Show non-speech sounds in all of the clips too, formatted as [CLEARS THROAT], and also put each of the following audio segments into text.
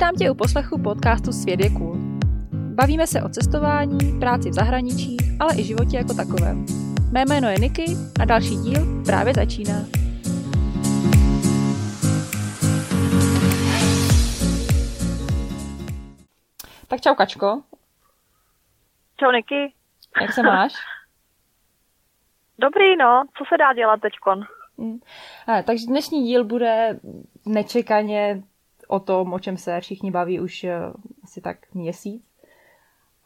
Vítám tě u poslechu podcastu Svět je cool. Bavíme se o cestování, práci v zahraničí, ale i životě jako takovém. Mé jméno je Niky a další díl právě začíná. Tak čau Kačko. Čau Niky. Jak se máš? [LAUGHS] Dobrý, no. Co se dá dělat teďkon? Hmm. takže dnešní díl bude nečekaně o tom, o čem se všichni baví už uh, asi tak měsíc.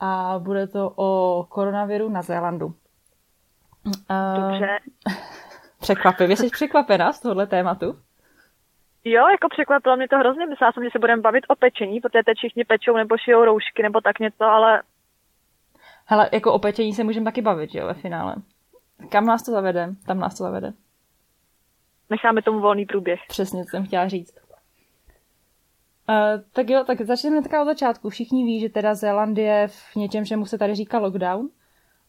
A bude to o koronaviru na Zélandu. Uh, Dobře. [LAUGHS] Překvapivě. Jsi překvapená z tohohle tématu? Jo, jako překvapilo mě to hrozně. Myslela jsem, že se budeme bavit o pečení, protože teď všichni pečou nebo šijou roušky nebo tak něco, ale... Hele, jako o pečení se můžeme taky bavit, jo, ve finále. Kam nás to zavede? Tam nás to zavede. Necháme tomu volný průběh. Přesně, co jsem chtěla říct. Uh, tak jo, tak začneme hned od začátku. Všichni ví, že teda Zéland je v něčem, čemu se tady říká lockdown,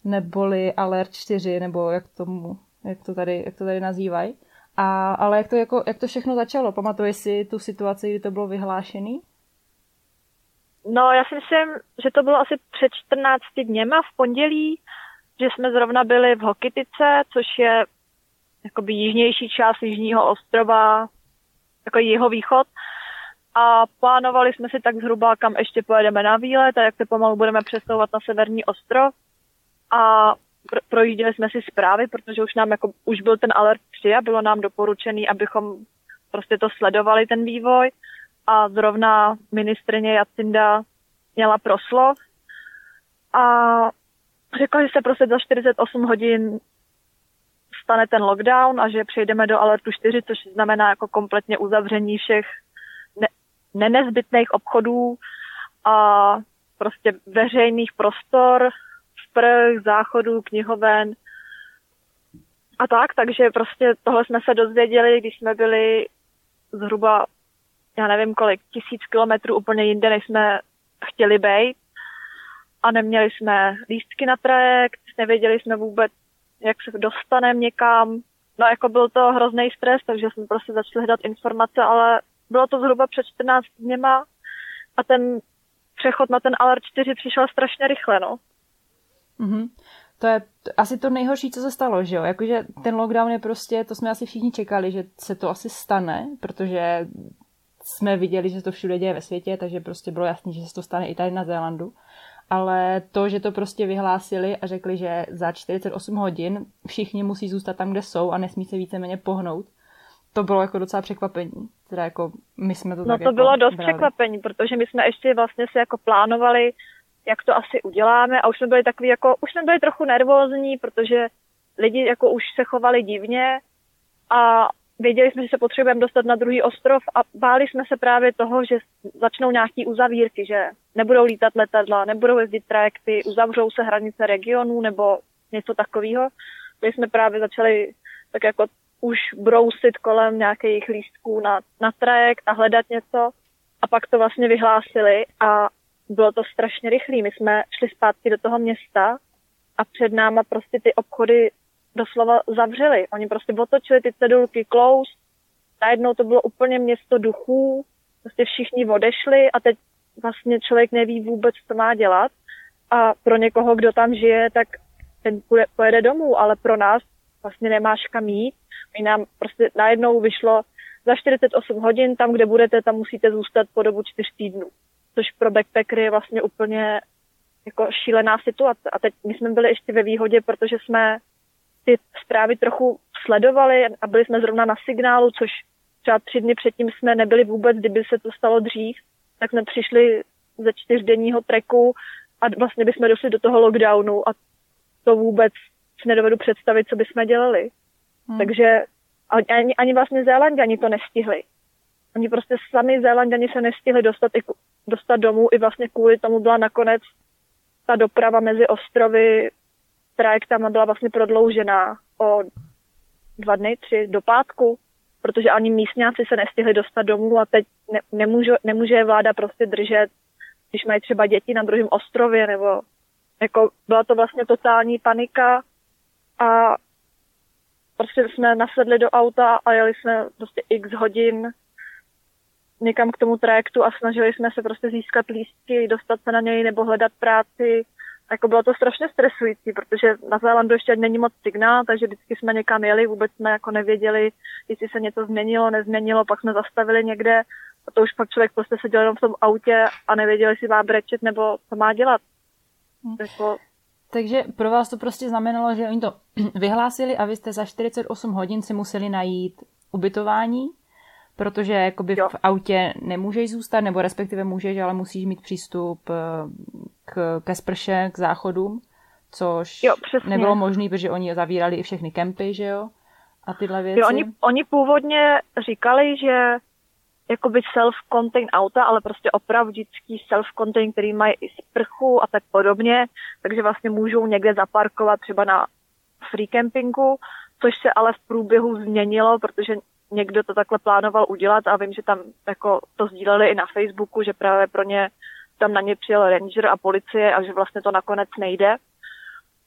neboli alert 4, nebo jak, tomu, jak, to, tady, jak to tady nazývají. A, ale jak to, jako, jak to všechno začalo? Pamatuješ si tu situaci, kdy to bylo vyhlášený? No, já si myslím, že to bylo asi před 14 dněma v pondělí, že jsme zrovna byli v Hokitice, což je jakoby jižnější část jižního ostrova, jako jeho východ a plánovali jsme si tak zhruba, kam ještě pojedeme na výlet a jak se pomalu budeme přesouvat na severní ostrov. A projížděli jsme si zprávy, protože už nám jako, už byl ten alert 3 a bylo nám doporučený, abychom prostě to sledovali, ten vývoj. A zrovna ministrině Jacinda měla proslov a řekla, že se prostě za 48 hodin stane ten lockdown a že přejdeme do alertu 4, což znamená jako kompletně uzavření všech nenezbytných obchodů a prostě veřejných prostor, sprch, záchodů, knihoven a tak, takže prostě tohle jsme se dozvěděli, když jsme byli zhruba, já nevím kolik, tisíc kilometrů úplně jinde, než jsme chtěli být a neměli jsme lístky na trajekt, nevěděli jsme vůbec, jak se dostaneme někam. No jako byl to hrozný stres, takže jsme prostě začali hledat informace, ale bylo to zhruba před 14 dněma a ten přechod na ten Alert 4 přišel strašně rychle, no. Mm-hmm. To je asi to nejhorší, co se stalo, že jo? Jakože ten lockdown je prostě, to jsme asi všichni čekali, že se to asi stane, protože jsme viděli, že se to všude děje ve světě, takže prostě bylo jasné, že se to stane i tady na Zélandu. Ale to, že to prostě vyhlásili a řekli, že za 48 hodin všichni musí zůstat tam, kde jsou a nesmí se víceméně pohnout, to bylo jako docela překvapení. Teda jako my jsme to No tak to jako bylo dost brali. překvapení, protože my jsme ještě vlastně si jako plánovali, jak to asi uděláme a už jsme byli takový jako, už jsme byli trochu nervózní, protože lidi jako už se chovali divně a věděli jsme, že se potřebujeme dostat na druhý ostrov a báli jsme se právě toho, že začnou nějaký uzavírky, že nebudou lítat letadla, nebudou jezdit trajekty, uzavřou se hranice regionů nebo něco takového. My jsme právě začali tak jako už brousit kolem nějakých lístků na, na trajekt a hledat něco. A pak to vlastně vyhlásili a bylo to strašně rychlé. My jsme šli zpátky do toho města a před náma prostě ty obchody doslova zavřeli. Oni prostě otočili ty cedulky close, najednou to bylo úplně město duchů, prostě všichni odešli a teď vlastně člověk neví vůbec, co má dělat. A pro někoho, kdo tam žije, tak ten pojede domů, ale pro nás vlastně nemáš kam jít my nám prostě najednou vyšlo za 48 hodin, tam, kde budete, tam musíte zůstat po dobu čtyř týdnů. Což pro backpackery je vlastně úplně jako šílená situace. A teď my jsme byli ještě ve výhodě, protože jsme ty zprávy trochu sledovali a byli jsme zrovna na signálu, což třeba tři dny předtím jsme nebyli vůbec, kdyby se to stalo dřív, tak jsme přišli ze čtyřdenního treku a vlastně bychom došli do toho lockdownu a to vůbec si nedovedu představit, co bychom dělali. Hmm. Takže ani, ani vlastně Zélanděni to nestihli. Oni prostě sami Zélanděni se nestihli dostat, i, dostat domů i vlastně kvůli tomu byla nakonec ta doprava mezi ostrovy trajektama byla vlastně prodloužená o dva dny, tři do pátku, protože ani místňáci se nestihli dostat domů a teď ne, nemůže, nemůže vláda prostě držet, když mají třeba děti na druhém ostrově, nebo jako byla to vlastně totální panika a prostě jsme nasedli do auta a jeli jsme prostě x hodin někam k tomu trajektu a snažili jsme se prostě získat lístky, dostat se na něj nebo hledat práci. Jako bylo to strašně stresující, protože na Zélandu ještě není moc signál, takže vždycky jsme někam jeli, vůbec jsme jako nevěděli, jestli se něco změnilo, nezměnilo, pak jsme zastavili někde a to už pak člověk prostě seděl jenom v tom autě a nevěděl, jestli má brečet nebo co má dělat. Hmm. Jako... Takže pro vás to prostě znamenalo, že oni to [CLEARS THROAT] vyhlásili a vy jste za 48 hodin si museli najít ubytování, protože jakoby jo. v autě nemůžeš zůstat, nebo respektive můžeš, ale musíš mít přístup eh, k, ke sprše, k záchodům, což jo, nebylo možné, protože oni zavírali i všechny kempy, že jo? A tyhle věci. Jo, oni, oni původně říkali, že jakoby self-contained auta, ale prostě opravdický self-contained, který mají i sprchu a tak podobně, takže vlastně můžou někde zaparkovat třeba na free campingu, což se ale v průběhu změnilo, protože někdo to takhle plánoval udělat a vím, že tam jako to sdíleli i na Facebooku, že právě pro ně tam na ně přijel ranger a policie a že vlastně to nakonec nejde.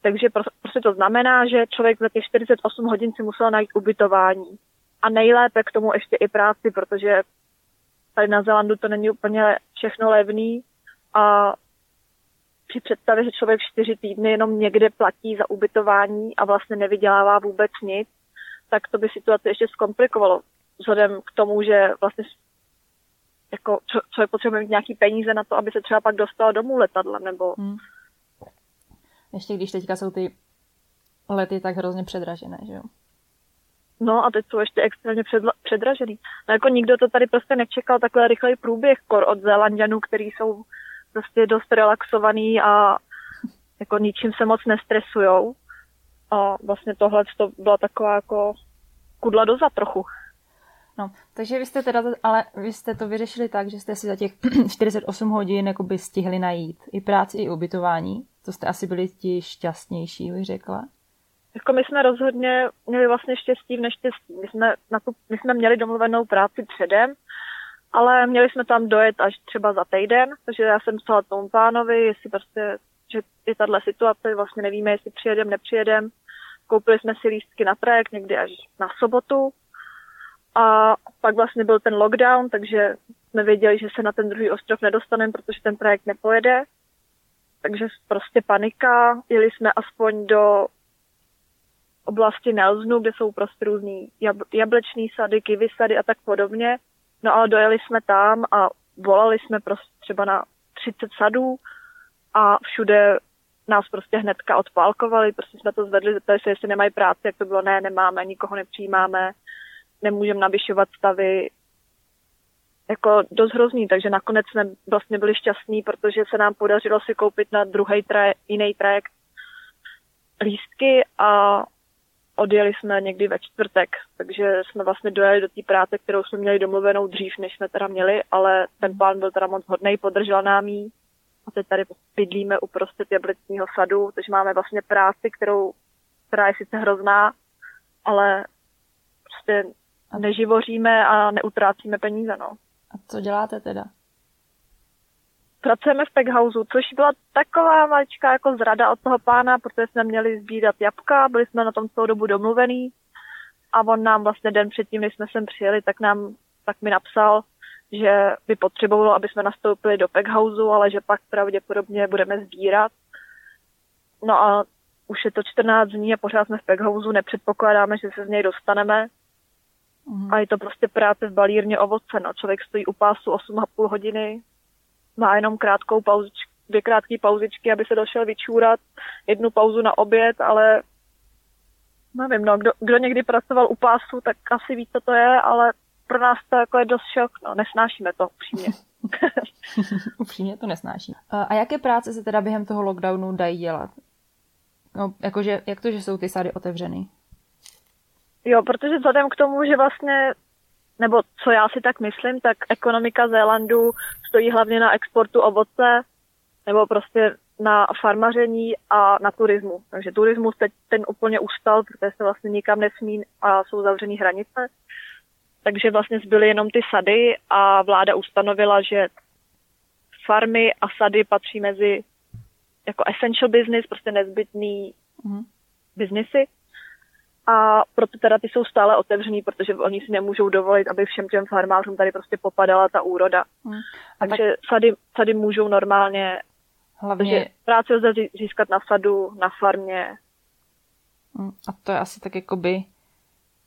Takže prostě to znamená, že člověk za těch 48 hodin si musel najít ubytování. A nejlépe k tomu ještě i práci, protože tady na Zelandu to není úplně všechno levný a při představě, že člověk čtyři týdny jenom někde platí za ubytování a vlastně nevydělává vůbec nic, tak to by situaci ještě zkomplikovalo. Vzhledem k tomu, že vlastně jako člověk potřebuje mít nějaký peníze na to, aby se třeba pak dostal domů letadlem, nebo... Hmm. Ještě když teďka jsou ty lety tak hrozně předražené, že jo? No a teď jsou ještě extrémně předražený. No jako nikdo to tady prostě nečekal takhle rychlej průběh kor od Zélandianů, který jsou prostě dost relaxovaný a jako ničím se moc nestresujou. A vlastně tohle to byla taková jako kudla doza trochu. No, takže vy jste teda, ale vy jste to vyřešili tak, že jste si za těch [CLEARS THROAT] 48 hodin jakoby stihli najít i práci, i ubytování. To jste asi byli ti šťastnější, bych řekla. Jako my jsme rozhodně měli vlastně štěstí v neštěstí. My jsme, na tu, my jsme měli domluvenou práci předem, ale měli jsme tam dojet až třeba za týden, takže já jsem psala tomu pánovi, jestli prostě, že je tahle situace, vlastně nevíme, jestli přijedem, nepřijedem. Koupili jsme si lístky na trajekt někdy až na sobotu a pak vlastně byl ten lockdown, takže jsme věděli, že se na ten druhý ostrov nedostaneme, protože ten trajekt nepojede. Takže prostě panika, jeli jsme aspoň do oblasti Nelsnu, kde jsou prostě různý jab- jablečný sady, kivy sady a tak podobně. No ale dojeli jsme tam a volali jsme prostě třeba na 30 sadů a všude nás prostě hnedka odpálkovali, prostě jsme to zvedli, zeptali se, jestli nemají práci, jak to bylo, ne, nemáme, nikoho nepřijímáme, nemůžeme navyšovat stavy, jako dost hrozný, takže nakonec jsme vlastně byli šťastní, protože se nám podařilo si koupit na druhý traje, jiný trajekt lístky a odjeli jsme někdy ve čtvrtek, takže jsme vlastně dojeli do té práce, kterou jsme měli domluvenou dřív, než jsme teda měli, ale ten plán byl teda moc hodný, podržel nám jí. A teď tady bydlíme uprostřed jablecního sadu, takže máme vlastně práci, kterou, která je sice hrozná, ale prostě neživoříme a neutrácíme peníze, no. A co děláte teda? Pracujeme v Peghouse, což byla taková maličká jako zrada od toho pána, protože jsme měli sbírat jabka, byli jsme na tom celou dobu domluvený a on nám vlastně den předtím, než jsme sem přijeli, tak nám tak mi napsal, že by potřebovalo, aby jsme nastoupili do Peghouse, ale že pak pravděpodobně budeme sbírat. No a už je to 14 dní a pořád jsme v Peghouse, nepředpokládáme, že se z něj dostaneme. Mm. A je to prostě práce v balírně ovoce, no. Člověk stojí u pásu 8,5 hodiny, má jenom krátkou pauzičku, dvě krátké pauzičky, aby se došel vyčůrat, jednu pauzu na oběd, ale nevím, no, kdo, kdo někdy pracoval u pásu, tak asi ví, co to je, ale pro nás to jako je dost šok, no, nesnášíme to, upřímně. [LAUGHS] upřímně to nesnáší. A jaké práce se teda během toho lockdownu dají dělat? No, jakože, jak to, že jsou ty sady otevřeny? Jo, protože vzhledem k tomu, že vlastně nebo co já si tak myslím, tak ekonomika Zélandu stojí hlavně na exportu ovoce nebo prostě na farmaření a na turismu. Takže turismus teď ten úplně ustal, protože se vlastně nikam nesmí a jsou zavřený hranice. Takže vlastně zbyly jenom ty sady a vláda ustanovila, že farmy a sady patří mezi jako essential business, prostě nezbytný mm. biznesy. A proto teda ty jsou stále otevřený, protože oni si nemůžou dovolit, aby všem těm farmářům tady prostě popadala ta úroda. Hmm. Takže tak... sady, sady můžou normálně, Hlavně... takže práci lze získat na sadu, na farmě. Hmm. A to je asi tak jakoby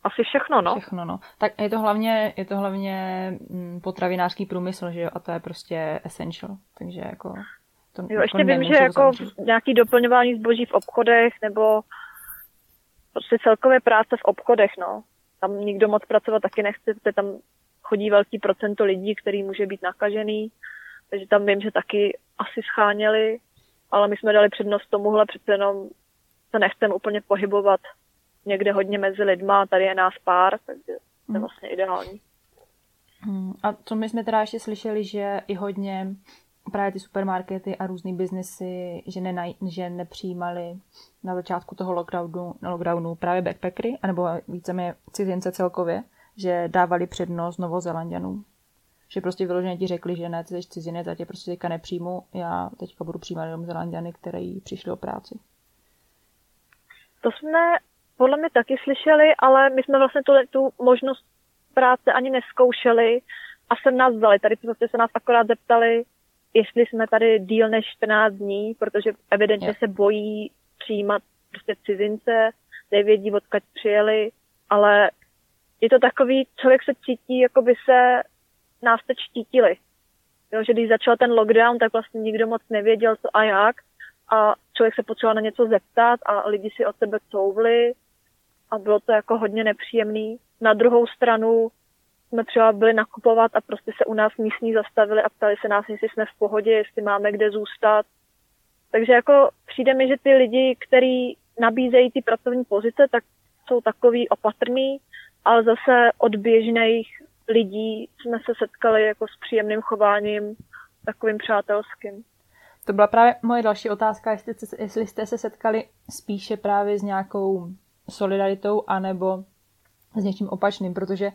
asi všechno, no. Všechno, no. Tak je to hlavně, je to hlavně mm, potravinářský průmysl, že jo, a to je prostě essential, takže jako... To jo, jako ještě vím, že jako nějaký doplňování zboží v obchodech, nebo prostě celkové práce v obchodech, no. Tam nikdo moc pracovat taky nechce, protože tam chodí velký procento lidí, který může být nakažený, takže tam vím, že taky asi scháněli, ale my jsme dali přednost tomuhle, přece jenom se nechceme úplně pohybovat někde hodně mezi lidma, tady je nás pár, takže to je hmm. vlastně ideální. Hmm. A co my jsme teda ještě slyšeli, že i hodně právě ty supermarkety a různý biznesy, že, nenaj, že nepřijímali na začátku toho lockdownu, lockdownu právě backpackery, anebo víceméně cizince celkově, že dávali přednost novozelanděnům. Že prostě vyloženě ti řekli, že ne, ty jsi cizinec, já tě prostě teďka nepřijmu, já teďka budu přijímat jenom zelanděny, které přišli o práci. To jsme podle mě taky slyšeli, ale my jsme vlastně tu, tu možnost práce ani neskoušeli a sem nás vzali. Tady prostě se nás akorát zeptali, jestli jsme tady díl než 14 dní, protože evidentně yeah. se bojí přijímat prostě cizince, nevědí, odkud přijeli, ale je to takový, člověk se cítí, jako by se nás teď štítili. Jo, že když začal ten lockdown, tak vlastně nikdo moc nevěděl, co a jak. A člověk se potřeboval na něco zeptat a lidi si od sebe couvli a bylo to jako hodně nepříjemný. Na druhou stranu jsme třeba byli nakupovat a prostě se u nás místní zastavili a ptali se nás, jestli jsme v pohodě, jestli máme kde zůstat. Takže jako přijde mi, že ty lidi, kteří nabízejí ty pracovní pozice, tak jsou takový opatrný, ale zase od běžných lidí jsme se setkali jako s příjemným chováním, takovým přátelským. To byla právě moje další otázka, jestli, jestli jste se setkali spíše právě s nějakou solidaritou anebo s něčím opačným, protože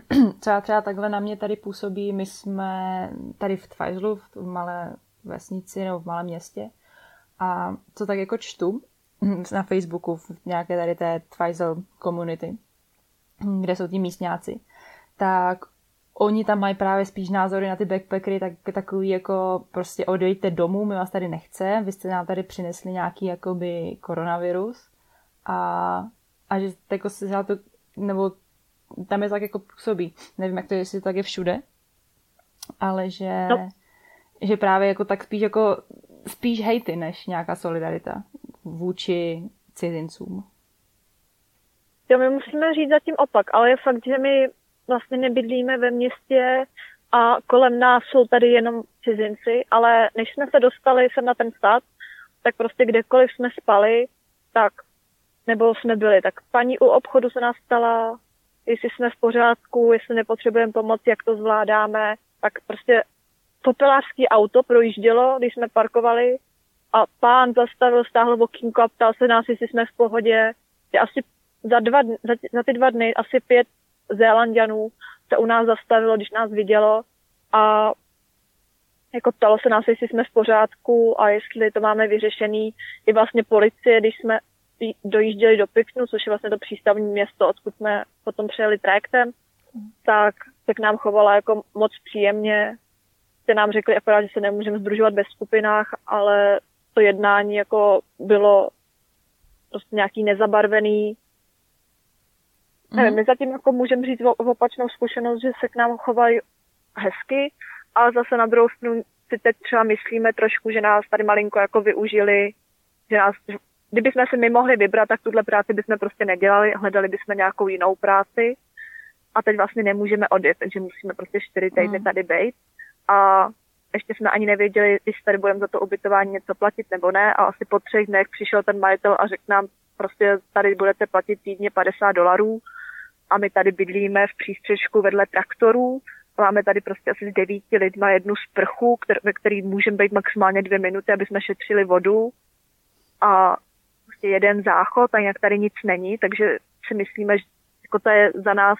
[CLEARS THROAT] třeba třeba takhle na mě tady působí, my jsme tady v Tfajzlu, v malé vesnici nebo v malém městě. A co tak jako čtu [CLEARS THROAT] na Facebooku, v nějaké tady té Tfajzel community, kde jsou ti místňáci, tak oni tam mají právě spíš názory na ty backpackery, tak, takový jako prostě odejďte domů, my vás tady nechce, vy jste nám tady přinesli nějaký jakoby koronavirus. A, a že jako se to, nebo tam je tak jako působí. Nevím, jak to je, jestli to tak je všude, ale že, no. že právě jako tak spíš jako spíš hejty, než nějaká solidarita vůči cizincům. Jo, my musíme říct zatím opak, ale je fakt, že my vlastně nebydlíme ve městě a kolem nás jsou tady jenom cizinci, ale než jsme se dostali sem na ten stát, tak prostě kdekoliv jsme spali, tak nebo jsme byli, tak paní u obchodu se nás ptala, jestli jsme v pořádku, jestli nepotřebujeme pomoc, jak to zvládáme, tak prostě popelářský auto projíždělo, když jsme parkovali a pán zastavil, stáhl okýnko a ptal se nás, jestli jsme v pohodě. Je asi za, dva, za, za ty dva dny asi pět Zélandianů se u nás zastavilo, když nás vidělo a jako ptalo se nás, jestli jsme v pořádku a jestli to máme vyřešený. I vlastně policie, když jsme dojížděli do Pixnu, což je vlastně to přístavní město, odkud jsme potom přijeli trajektem, tak se k nám chovala jako moc příjemně. Jste nám řekli akorát, že se nemůžeme združovat ve skupinách, ale to jednání jako bylo prostě nějaký nezabarvený. Mm. Nevím, my zatím jako můžeme říct opačnou zkušenost, že se k nám chovají hezky, ale zase na druhou stranu si teď třeba myslíme trošku, že nás tady malinko jako využili, že nás kdybychom si my mohli vybrat, tak tuhle práci bychom prostě nedělali, hledali bychom nějakou jinou práci a teď vlastně nemůžeme odjet, takže musíme prostě čtyři týdny mm. tady být a ještě jsme ani nevěděli, jestli tady budeme za to ubytování něco platit nebo ne a asi po třech dnech přišel ten majitel a řekl nám, prostě tady budete platit týdně 50 dolarů a my tady bydlíme v přístřežku vedle traktorů. Máme tady prostě asi s devíti lidma jednu sprchu, kter- ve který můžeme být maximálně dvě minuty, aby jsme šetřili vodu. A prostě jeden záchod a jinak tady nic není, takže si myslíme, že jako to je za nás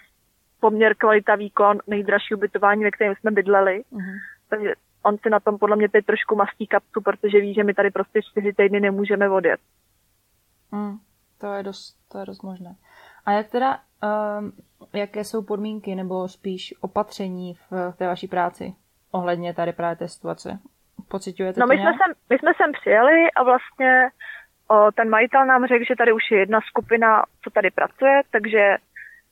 poměr kvalita výkon nejdražší ubytování, ve kterém jsme bydleli. Mm-hmm. Takže on si na tom podle mě teď trošku mastí kapsu, protože ví, že my tady prostě čtyři týdny nemůžeme odjet. Mm, to je dost, to je dost možné. A jak teda, um, jaké jsou podmínky nebo spíš opatření v, v té vaší práci ohledně tady právě té situace? Pocitujete no, my jsme, sem, my jsme sem přijeli a vlastně o, ten majitel nám řekl, že tady už je jedna skupina, co tady pracuje, takže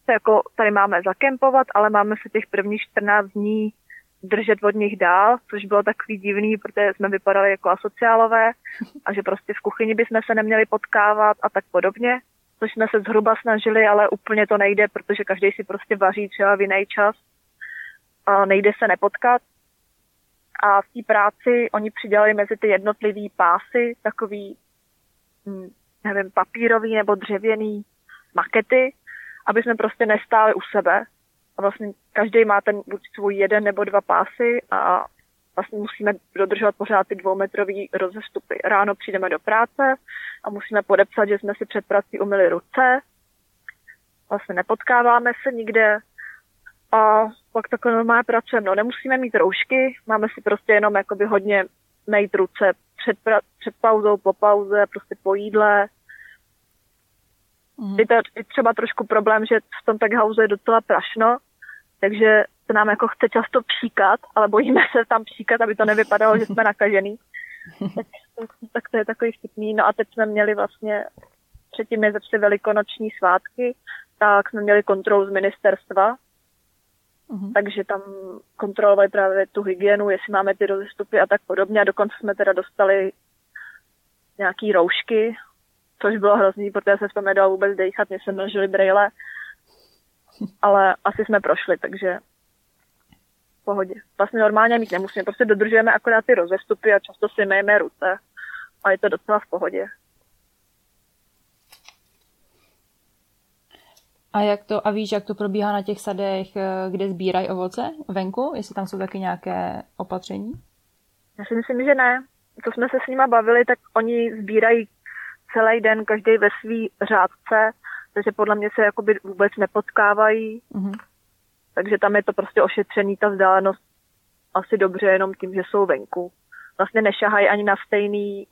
se jako tady máme zakempovat, ale máme se těch prvních 14 dní držet od nich dál, což bylo takový divný, protože jsme vypadali jako asociálové a že prostě v kuchyni bychom se neměli potkávat a tak podobně, což jsme se zhruba snažili, ale úplně to nejde, protože každý si prostě vaří třeba v jiný čas a nejde se nepotkat. A v té práci oni přidělali mezi ty jednotlivý pásy takový, nevím, papírový nebo dřevěný makety, aby jsme prostě nestáli u sebe, a vlastně každý má ten buď svůj jeden nebo dva pásy a vlastně musíme dodržovat pořád ty dvoumetrový rozestupy. Ráno přijdeme do práce a musíme podepsat, že jsme si před prací umyli ruce. Vlastně nepotkáváme se nikde a pak takhle normálně pracujeme. No, nemusíme mít roušky, máme si prostě jenom jakoby hodně mít ruce před, pra- před pauzou, po pauze, prostě po jídle. Mm. Je to je třeba trošku problém, že v tom house je docela prašno, takže se nám jako chce často příkat, ale bojíme se tam příkat, aby to nevypadalo, že jsme nakažený. tak, [LAUGHS] tak to je takový vtipný. No a teď jsme měli vlastně, předtím je začaly velikonoční svátky, tak jsme měli kontrolu z ministerstva, mm Takže tam kontrolovali právě tu hygienu, jestli máme ty rozestupy a tak podobně. A dokonce jsme teda dostali nějaký roušky, což bylo hrozný, protože se to nedalo vůbec dejchat, mě se mlžili brejle ale asi jsme prošli, takže v pohodě. Vlastně normálně mít nemusíme, prostě dodržujeme akorát ty rozestupy a často si myjeme ruce a je to docela v pohodě. A jak to, a víš, jak to probíhá na těch sadech, eh, kde sbírají ovoce venku? Jestli tam jsou taky nějaké opatření? Já si myslím, že ne. To jsme se s nima bavili, tak oni sbírají celý den, každý ve svý řádce takže podle mě se jakoby vůbec nepotkávají. Mm-hmm. Takže tam je to prostě ošetřený, ta vzdálenost asi dobře jenom tím, že jsou venku. Vlastně nešahají ani na stejný,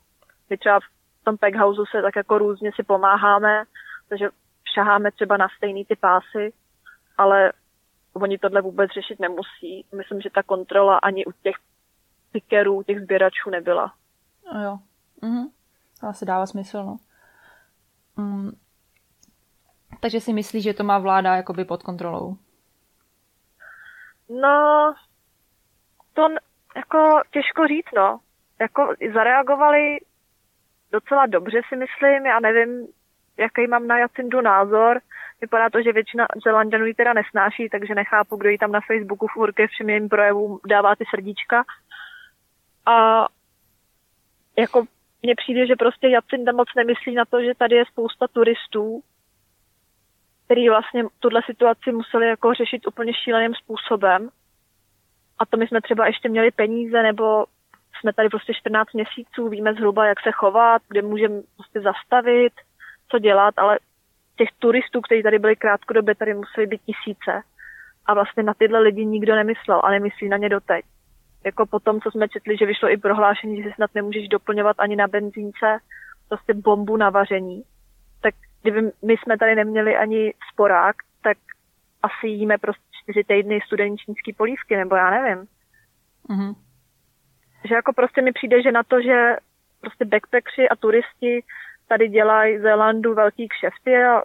my třeba v tom packhouse se tak jako různě si pomáháme, takže šaháme třeba na stejný ty pásy, ale oni tohle vůbec řešit nemusí. Myslím, že ta kontrola ani u těch pickerů, těch sběračů nebyla. No jo. Mhm. To asi dává smysl, no. Mm, takže si myslíš, že to má vláda jakoby pod kontrolou? No, to jako těžko říct, no. Jako zareagovali docela dobře, si myslím. Já nevím, jaký mám na Jacindu názor. Vypadá to, že většina Zelandanů ji teda nesnáší, takže nechápu, kdo jí tam na Facebooku v urke všem jejím projevům dává ty srdíčka. A jako mně přijde, že prostě Jacinda moc nemyslí na to, že tady je spousta turistů který vlastně tuhle situaci museli jako řešit úplně šíleným způsobem. A to my jsme třeba ještě měli peníze, nebo jsme tady prostě 14 měsíců, víme zhruba, jak se chovat, kde můžeme prostě zastavit, co dělat, ale těch turistů, kteří tady byli krátkodobě, tady museli být tisíce. A vlastně na tyhle lidi nikdo nemyslel a nemyslí na ně doteď. Jako po tom, co jsme četli, že vyšlo i prohlášení, že si snad nemůžeš doplňovat ani na benzínce, prostě bombu na vaření, tak kdyby my jsme tady neměli ani sporák, tak asi jíme prostě čtyři týdny studeničnický polívky, nebo já nevím. Mm-hmm. Že jako prostě mi přijde, že na to, že prostě backpackři a turisti tady dělají Zélandu velký kšefty a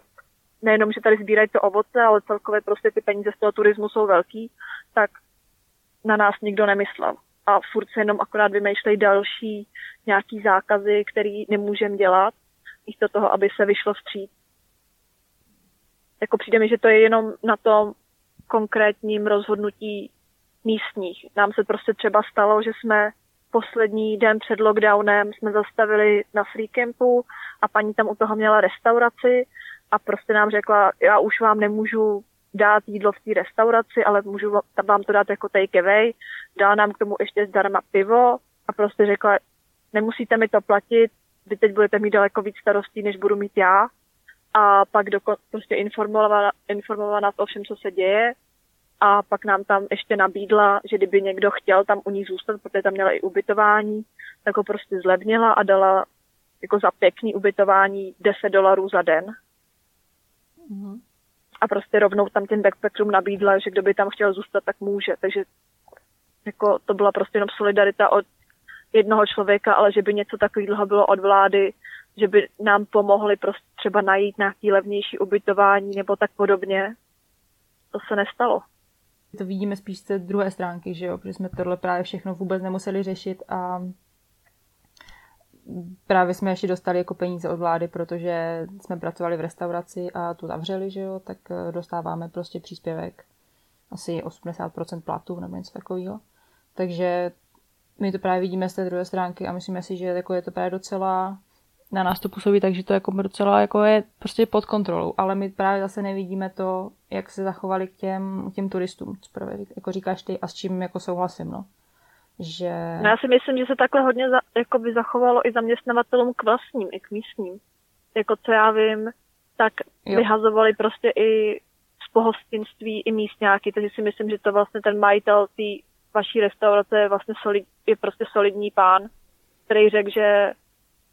nejenom, že tady sbírají to ovoce, ale celkově prostě ty peníze z toho turismu jsou velký, tak na nás nikdo nemyslel. A furt se jenom akorát vymýšlejí další nějaký zákazy, který nemůžeme dělat místo toho, aby se vyšlo vstříc. Jako přijde mi, že to je jenom na tom konkrétním rozhodnutí místních. Nám se prostě třeba stalo, že jsme poslední den před lockdownem jsme zastavili na free campu a paní tam u toho měla restauraci a prostě nám řekla, já už vám nemůžu dát jídlo v té restauraci, ale můžu vám to dát jako take away. Dala nám k tomu ještě zdarma pivo a prostě řekla, nemusíte mi to platit, vy teď budete mít daleko víc starostí, než budu mít já. A pak doko- prostě informovala, informovala nás o všem, co se děje. A pak nám tam ještě nabídla, že kdyby někdo chtěl tam u ní zůstat, protože tam měla i ubytování, tak ho prostě zlevnila a dala jako za pěkný ubytování 10 dolarů za den. Mm-hmm. a prostě rovnou tam těm backpackerům nabídla, že kdo by tam chtěl zůstat, tak může. Takže jako to byla prostě jenom solidarita od jednoho člověka, ale že by něco takového bylo od vlády, že by nám pomohli prostě třeba najít nějaký levnější ubytování nebo tak podobně. To se nestalo. To vidíme spíš z druhé stránky, že jo, protože jsme tohle právě všechno vůbec nemuseli řešit a právě jsme ještě dostali jako peníze od vlády, protože jsme pracovali v restauraci a tu zavřeli, že jo, tak eh, dostáváme prostě příspěvek asi 80% platu nebo něco takového. Takže my to právě vidíme z té druhé stránky a myslíme si, že jako je to právě docela na nás to působí takže to jako docela jako je prostě pod kontrolou, ale my právě zase nevidíme to, jak se zachovali k těm, těm turistům, co právě jako říkáš ty a s čím jako souhlasím, no. Že... No já si myslím, že se takhle hodně za, jako by zachovalo i zaměstnavatelům k vlastním, i k místním. Jako co já vím, tak jo. vyhazovali prostě i z pohostinství i místňáky, takže si myslím, že to vlastně ten majitel té vaší restaurace je vlastně solid, je prostě solidní pán, který řekl, že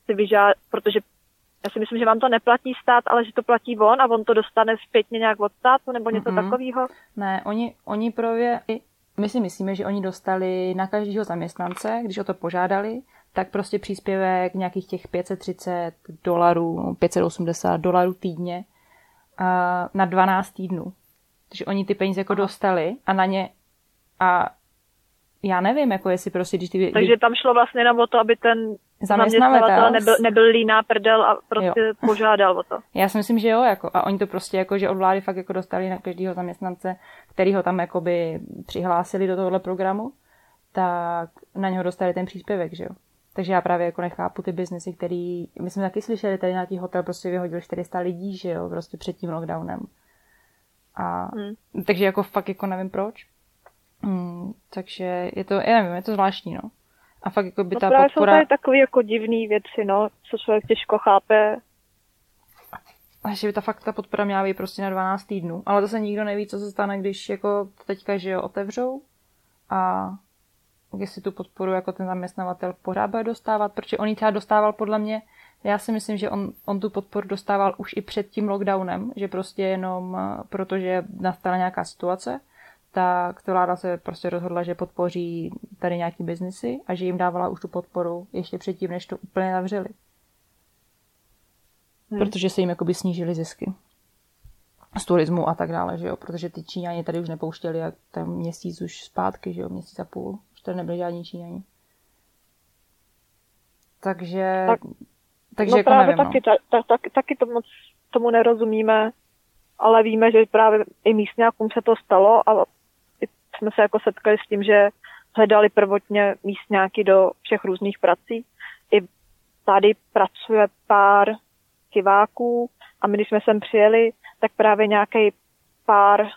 si vyžád, protože já si myslím, že vám to neplatí stát, ale že to platí on a on to dostane zpětně nějak od státu nebo něco mm-hmm. takového? Ne, oni, oni právě, my si myslíme, že oni dostali na každého zaměstnance, když o to požádali, tak prostě příspěvek nějakých těch 530 dolarů, 580 dolarů týdně na 12 týdnů. Takže oni ty peníze jako dostali a na ně a já nevím, jako jestli prostě, když ty... Takže tam šlo vlastně jenom o to, aby ten zaměstnavatel nebyl, nebyl líná prdel a prostě jo. požádal o to. Já si myslím, že jo, jako, a oni to prostě jako, že od vlády fakt jako dostali na každého zaměstnance, který ho tam jakoby přihlásili do tohohle programu, tak na něho dostali ten příspěvek, že jo. Takže já právě jako nechápu ty biznesy, který, my jsme taky slyšeli, tady nějaký hotel prostě vyhodil 400 lidí, že jo, prostě před tím lockdownem. A, hmm. takže jako fakt jako nevím proč. Hmm, takže je to, já nevím, je to zvláštní, no. A fakt jako by no ta právě podpora... jsou tady takové jako divné věci, no, co člověk těžko chápe. A že by ta fakt ta podpora měla být prostě na 12 týdnů. Ale to se nikdo neví, co se stane, když jako teďka, že jo, otevřou a jestli tu podporu jako ten zaměstnavatel pořád bude dostávat, protože on ji třeba dostával podle mě, já si myslím, že on, on tu podporu dostával už i před tím lockdownem, že prostě jenom protože nastala nějaká situace, tak to vláda se prostě rozhodla, že podpoří tady nějaký biznesy a že jim dávala už tu podporu ještě předtím, než to úplně zavřeli. Hmm. Protože se jim jakoby snížily zisky z turismu a tak dále, že jo, protože ty Číňani tady už nepouštěli jak ten měsíc už zpátky, že jo, měsíc a půl, už tady nebyli žádní Číňani. Takže, tak, takže no jako právě nevím, taky, no. ta, ta, ta, taky to moc tomu nerozumíme, ale víme, že právě i místňákům se to stalo a jsme se jako setkali s tím, že hledali prvotně místňáky do všech různých prací. I tady pracuje pár kiváků a my, když jsme sem přijeli, tak právě nějaký pár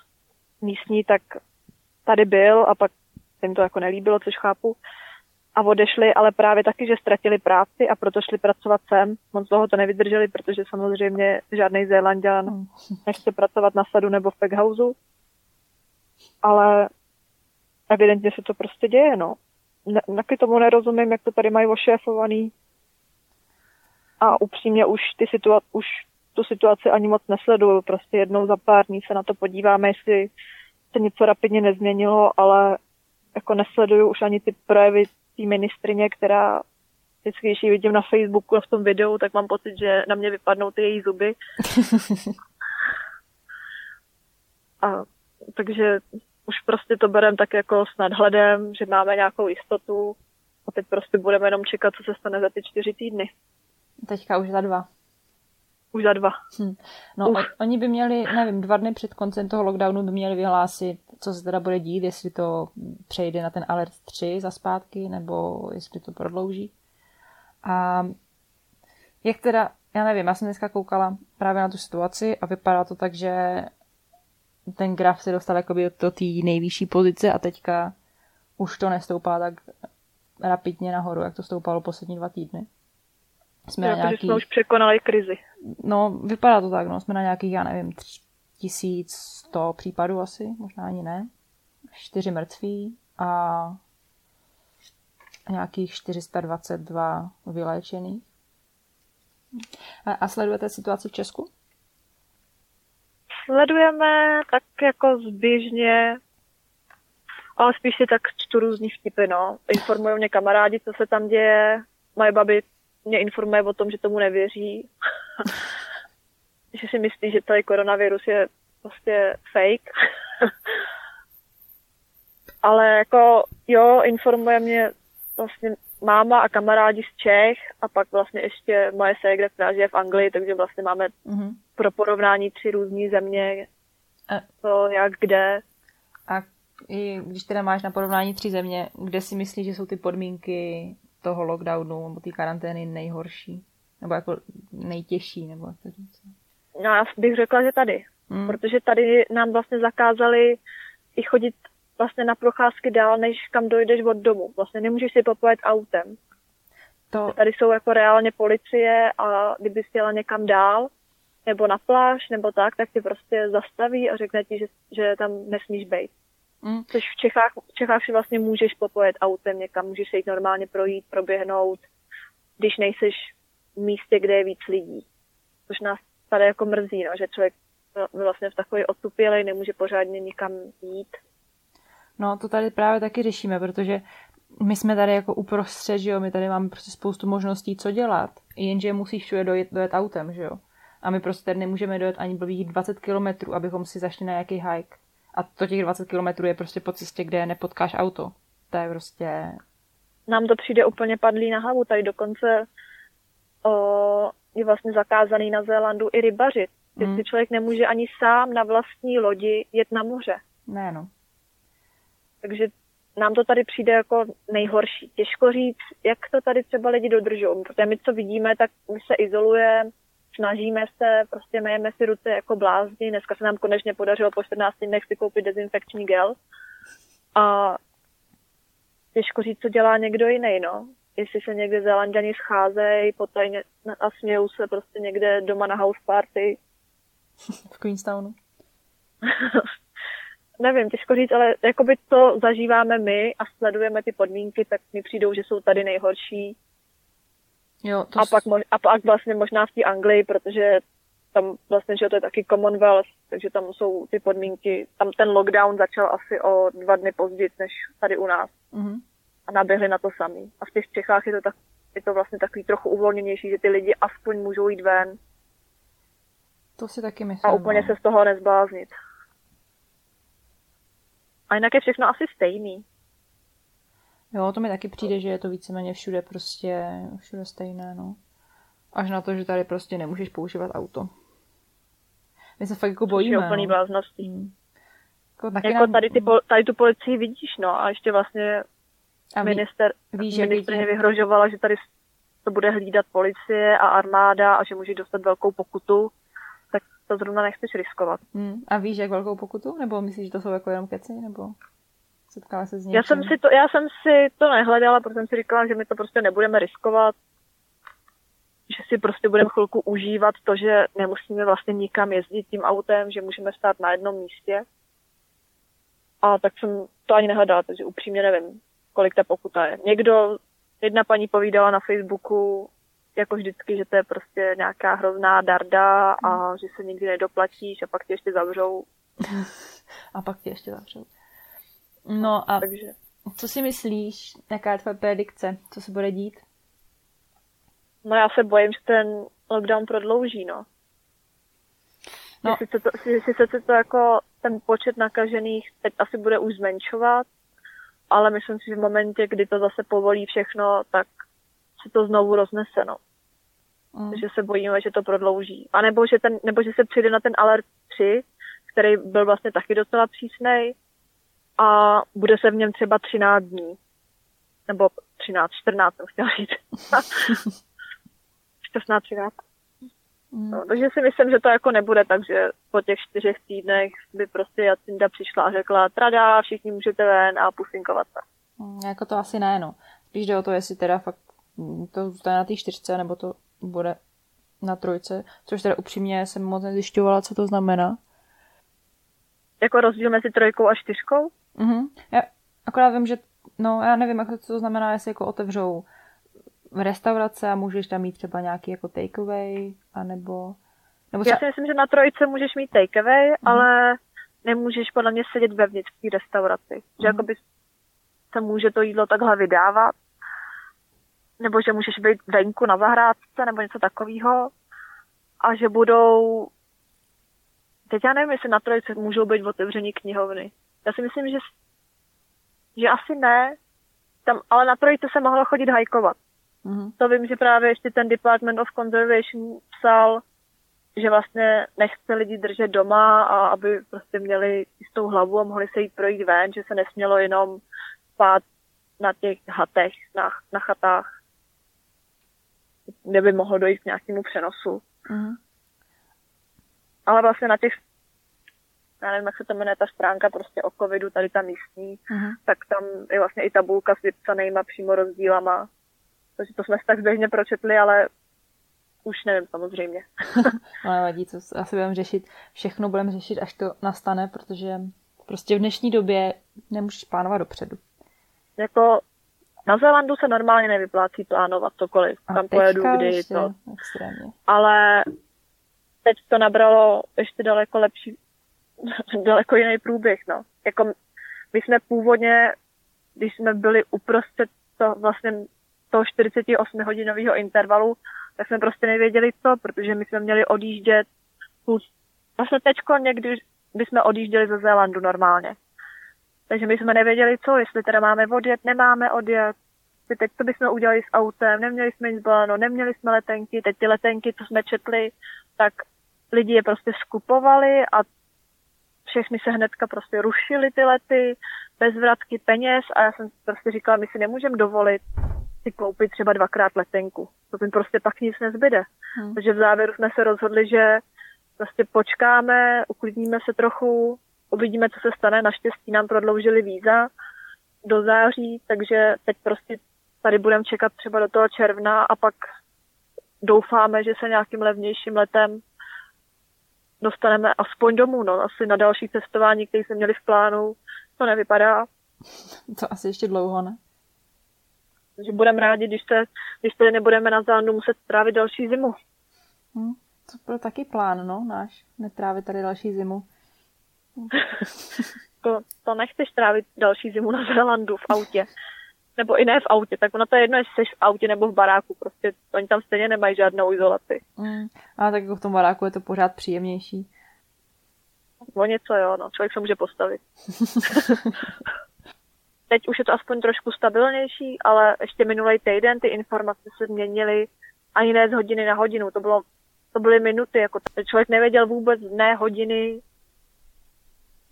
místní tak tady byl a pak jim to jako nelíbilo, což chápu, a odešli, ale právě taky, že ztratili práci a proto šli pracovat sem. Moc dlouho to nevydrželi, protože samozřejmě žádný Zélandian nechce pracovat na sadu nebo v Peghouse. Ale evidentně se to prostě děje, no. Ne, taky tomu nerozumím, jak to tady mají ošéfovaný. A upřímně už, ty situa- už tu situaci ani moc nesleduju. Prostě jednou za pár dní se na to podíváme, jestli se něco rapidně nezměnilo, ale jako nesleduju už ani ty projevy té ministrině, která vždycky, když ji vidím na Facebooku a v tom videu, tak mám pocit, že na mě vypadnou ty její zuby. [LAUGHS] a, takže už prostě to bereme tak jako s nadhledem, že máme nějakou jistotu a teď prostě budeme jenom čekat, co se stane za ty čtyři týdny. Teďka už za dva. Už za dva. Hm. No, Uf. oni by měli, nevím, dva dny před koncem toho lockdownu by měli vyhlásit, co se teda bude dít, jestli to přejde na ten alert 3 za zpátky, nebo jestli to prodlouží. A jak teda, já nevím, já jsem dneska koukala právě na tu situaci a vypadá to tak, že ten graf se dostal jakoby do té nejvyšší pozice a teďka už to nestoupá tak rapidně nahoru, jak to stoupalo poslední dva týdny. Jsme jo, na nějaký... jsme už překonali krizi. No, vypadá to tak, no. Jsme na nějakých, já nevím, 1100 případů asi, možná ani ne. Čtyři mrtví a nějakých 422 vyléčených. A, a sledujete situaci v Česku? Sledujeme tak jako zběžně, ale spíš si tak čtu různý vtipy, no. Informují mě kamarádi, co se tam děje. Moje babi mě informuje o tom, že tomu nevěří. [LAUGHS] že si myslí, že tady koronavirus je prostě fake. [LAUGHS] ale jako jo, informuje mě vlastně máma a kamarádi z Čech a pak vlastně ještě moje ségra, která žije v Anglii, takže vlastně máme mm-hmm. pro porovnání tři různé země, a, co, jak, kde. A i když teda máš na porovnání tři země, kde si myslíš, že jsou ty podmínky toho lockdownu nebo té karantény nejhorší? Nebo jako nejtěžší, nebo jak to říct? No, já bych řekla, že tady. Mm. Protože tady nám vlastně zakázali i chodit vlastně na procházky dál, než kam dojdeš od domu. Vlastně nemůžeš si popojet autem. To... Tady jsou jako reálně policie a kdyby jela někam dál, nebo na pláž, nebo tak, tak ti prostě zastaví a řekne ti, že, že tam nesmíš být. Mm. Což v Čechách, v Čechách si vlastně můžeš popojet autem někam, můžeš se jít normálně projít, proběhnout, když nejseš v místě, kde je víc lidí. Což nás tady jako mrzí, no, že člověk vlastně v takový otupělej nemůže pořádně nikam jít No to tady právě taky řešíme, protože my jsme tady jako uprostřed, že jo, my tady máme prostě spoustu možností, co dělat, jenže musíš všude dojet, dojet autem, že jo. A my prostě tady nemůžeme dojet ani blbých 20 kilometrů, abychom si zašli na nějaký hike. A to těch 20 kilometrů je prostě po cestě, kde nepotkáš auto. To je prostě... Nám to přijde úplně padlý na hlavu. Tady dokonce o, je vlastně zakázaný na Zélandu i rybařit. Mm. Si člověk nemůže ani sám na vlastní lodi jet na moře. Ne, no. Takže nám to tady přijde jako nejhorší. Těžko říct, jak to tady třeba lidi dodržou, protože my, co vidíme, tak my se izolujeme, snažíme se, prostě myjeme si ruce jako blázni. Dneska se nám konečně podařilo po 14 dnech si koupit dezinfekční gel. A těžko říct, co dělá někdo jiný, no. Jestli se někde Zelanděni scházejí potajně a smějou se prostě někde doma na house party. V Queenstownu. [LAUGHS] nevím, těžko říct, ale jakoby to zažíváme my a sledujeme ty podmínky, tak mi přijdou, že jsou tady nejhorší. Jo, to a, pak, a pak vlastně možná v té Anglii, protože tam vlastně, že to je taky Commonwealth, takže tam jsou ty podmínky, tam ten lockdown začal asi o dva dny později, než tady u nás. Mm-hmm. A naběhli na to sami. A v těch Čechách je to, tak, je to vlastně takový trochu uvolněnější, že ty lidi aspoň můžou jít ven. To si taky myslím. A úplně no. se z toho nezbláznit. A jinak je všechno asi stejný. Jo, to mi taky přijde, že je to víceméně všude prostě, všude stejné, no. Až na to, že tady prostě nemůžeš používat auto. My se fakt jako bojíme. To je úplný no. bláznosti. Hmm. Jako, taky jako nám... tady, ty, tady tu policii vidíš, no, a ještě vlastně a ví, minister, víš, ministrně vyhrožovala, že tady to bude hlídat policie a armáda a že může dostat velkou pokutu to zrovna nechceš riskovat. Hmm. A víš, jak velkou pokutu? Nebo myslíš, že to jsou jako jenom keci? Nebo setkala se s něčím? Já jsem si to, já jsem si to nehledala, protože jsem si říkala, že my to prostě nebudeme riskovat. Že si prostě budeme chvilku užívat to, že nemusíme vlastně nikam jezdit tím autem, že můžeme stát na jednom místě. A tak jsem to ani nehledala, takže upřímně nevím, kolik ta pokuta je. Někdo, jedna paní povídala na Facebooku, jako vždycky, že to je prostě nějaká hrozná darda a hmm. že se nikdy nedoplatíš a pak tě ještě zavřou. [LAUGHS] a pak tě ještě zavřou. No a Takže. co si myslíš, jaká je tvoje predikce, co se bude dít? No já se bojím, že ten lockdown prodlouží, no. no. Jestli, se to, jestli se to jako ten počet nakažených teď asi bude už zmenšovat, ale myslím si, že v momentě, kdy to zase povolí všechno, tak se to znovu roznese, no. Mm. Takže se bojíme, že to prodlouží. A nebo že, ten, nebo že se přijde na ten alert 3, který byl vlastně taky docela přísnej a bude se v něm třeba 13 dní. Nebo 13, 14, jsem chtěla říct. [LAUGHS] 16, 13. Mm. No, takže si myslím, že to jako nebude tak, že po těch čtyřech týdnech by prostě Jacinda přišla a řekla, trada, všichni můžete ven a pusinkovat se. Mm, jako to asi ne, no. Spíš jde o to, jestli teda fakt to zůstane na té čtyřce, nebo to bude na trojce, což teda upřímně jsem moc nezjišťovala, co to znamená. Jako rozdíl mezi trojkou a čtyřkou? Mhm. Já akorát vím, že, no já nevím, jako, co to znamená, jestli jako otevřou restaurace a můžeš tam mít třeba nějaký jako takeaway, anebo Nebo třeba... Já si myslím, že na trojice můžeš mít takeaway, mm. ale nemůžeš podle mě sedět vevnitř v té restauraci. Že mhm. jakoby se může to jídlo takhle vydávat, nebo že můžeš být venku na zahrádce, nebo něco takového, a že budou teď já nevím, jestli na trojice můžou být otevření knihovny. Já si myslím, že, že asi ne, tam, ale na trojice se mohlo chodit hajkovat. Mm-hmm. To vím, že právě ještě ten Department of Conservation psal, že vlastně nechce lidi držet doma a aby prostě měli jistou hlavu a mohli se jít projít ven, že se nesmělo jenom spát na těch hatech, na, na chatách, kde by mohlo dojít k nějakému přenosu. Mm-hmm. Ale vlastně na těch já nevím, jak se to jmenuje ta stránka prostě o covidu, tady ta místní, uh-huh. tak tam je vlastně i tabulka s vypsanýma přímo rozdílama. Takže to jsme si tak zběžně pročetli, ale už nevím samozřejmě. [LAUGHS] no nevadí, co asi budeme řešit. Všechno budeme řešit, až to nastane, protože prostě v dnešní době nemůžeš plánovat dopředu. Jako na Zélandu se normálně nevyplácí plánovat cokoliv. A tam pojedu, kdy to. Extrémně. Ale teď to nabralo ještě daleko lepší [LAUGHS] daleko jiný průběh, no. Jako my jsme původně, když jsme byli uprostřed to vlastně toho 48 hodinového intervalu, tak jsme prostě nevěděli co, protože my jsme měli odjíždět plus, vlastně teďko někdy bychom odjížděli ze Zélandu normálně. Takže my jsme nevěděli co, jestli teda máme odjet, nemáme odjet, teď co bychom udělali s autem, neměli jsme nic baleno, neměli jsme letenky, teď ty letenky, co jsme četli, tak lidi je prostě skupovali a všechny se hnedka prostě rušily ty lety, bez vratky peněz a já jsem prostě říkala, my si nemůžeme dovolit si koupit třeba dvakrát letenku. To tím prostě pak nic nezbyde. Hmm. Takže v závěru jsme se rozhodli, že prostě počkáme, uklidníme se trochu, uvidíme, co se stane. Naštěstí nám prodloužili víza do září, takže teď prostě tady budeme čekat třeba do toho června a pak doufáme, že se nějakým levnějším letem dostaneme aspoň domů, no, asi na další cestování, které jsme měli v plánu, to nevypadá. [LAUGHS] To asi ještě dlouho, ne? Takže budeme rádi, když, se, když tady nebudeme na zánu muset trávit další zimu. Hmm, to byl taky plán, no, náš, netrávit tady další zimu. [LAUGHS] to, to nechceš trávit další zimu na Zélandu v autě nebo i ne v autě, tak ono to je jedno, jestli jsi v autě nebo v baráku, prostě oni tam stejně nemají žádnou izolaci. Mm, a tak jako v tom baráku je to pořád příjemnější. O něco jo, no, člověk se může postavit. [LAUGHS] Teď už je to aspoň trošku stabilnější, ale ještě minulý týden ty informace se změnily ani ne z hodiny na hodinu, to bylo to byly minuty, jako člověk nevěděl vůbec dne, hodiny,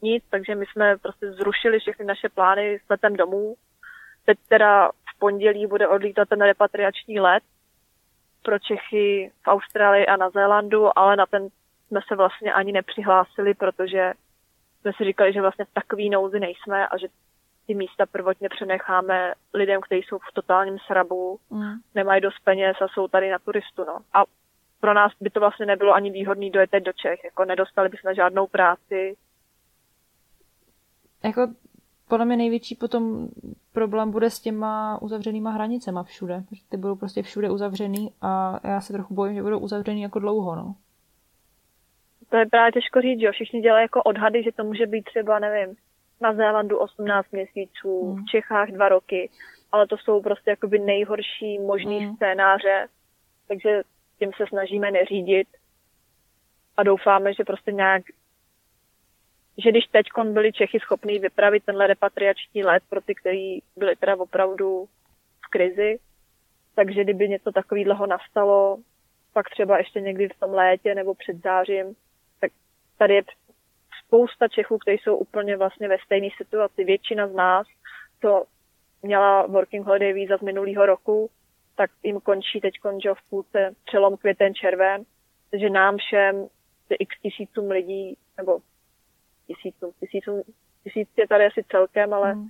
nic, takže my jsme prostě zrušili všechny naše plány s letem domů Teď teda v pondělí bude odlítat ten repatriační let pro Čechy v Austrálii a na Zélandu, ale na ten jsme se vlastně ani nepřihlásili, protože jsme si říkali, že vlastně v takový nouzi nejsme a že ty místa prvotně přenecháme lidem, kteří jsou v totálním srabu, mm. nemají dost peněz a jsou tady na turistu. No. A pro nás by to vlastně nebylo ani výhodný dojet do Čech, jako nedostali bychom žádnou práci. Jako podle mě největší potom problém bude s těma uzavřenýma hranicema všude. Protože ty budou prostě všude uzavřený a já se trochu bojím, že budou uzavřený jako dlouho, no. To je právě těžko říct, že všichni dělají jako odhady, že to může být třeba, nevím, na Zélandu 18 měsíců, hmm. v Čechách dva roky, ale to jsou prostě jakoby nejhorší možný hmm. scénáře, takže tím se snažíme neřídit a doufáme, že prostě nějak že když teď byli Čechy schopní vypravit tenhle repatriační let pro ty, kteří byli teda opravdu v krizi, takže kdyby něco takového nastalo, pak třeba ještě někdy v tom létě nebo před zářím, tak tady je spousta Čechů, kteří jsou úplně vlastně ve stejné situaci. Většina z nás, co měla Working Holiday víza z minulého roku, tak jim končí teď v půlce přelom květen červen, takže nám všem x tisícům lidí, nebo tisíců. Tisíců, tisíc je tady asi celkem, ale mm.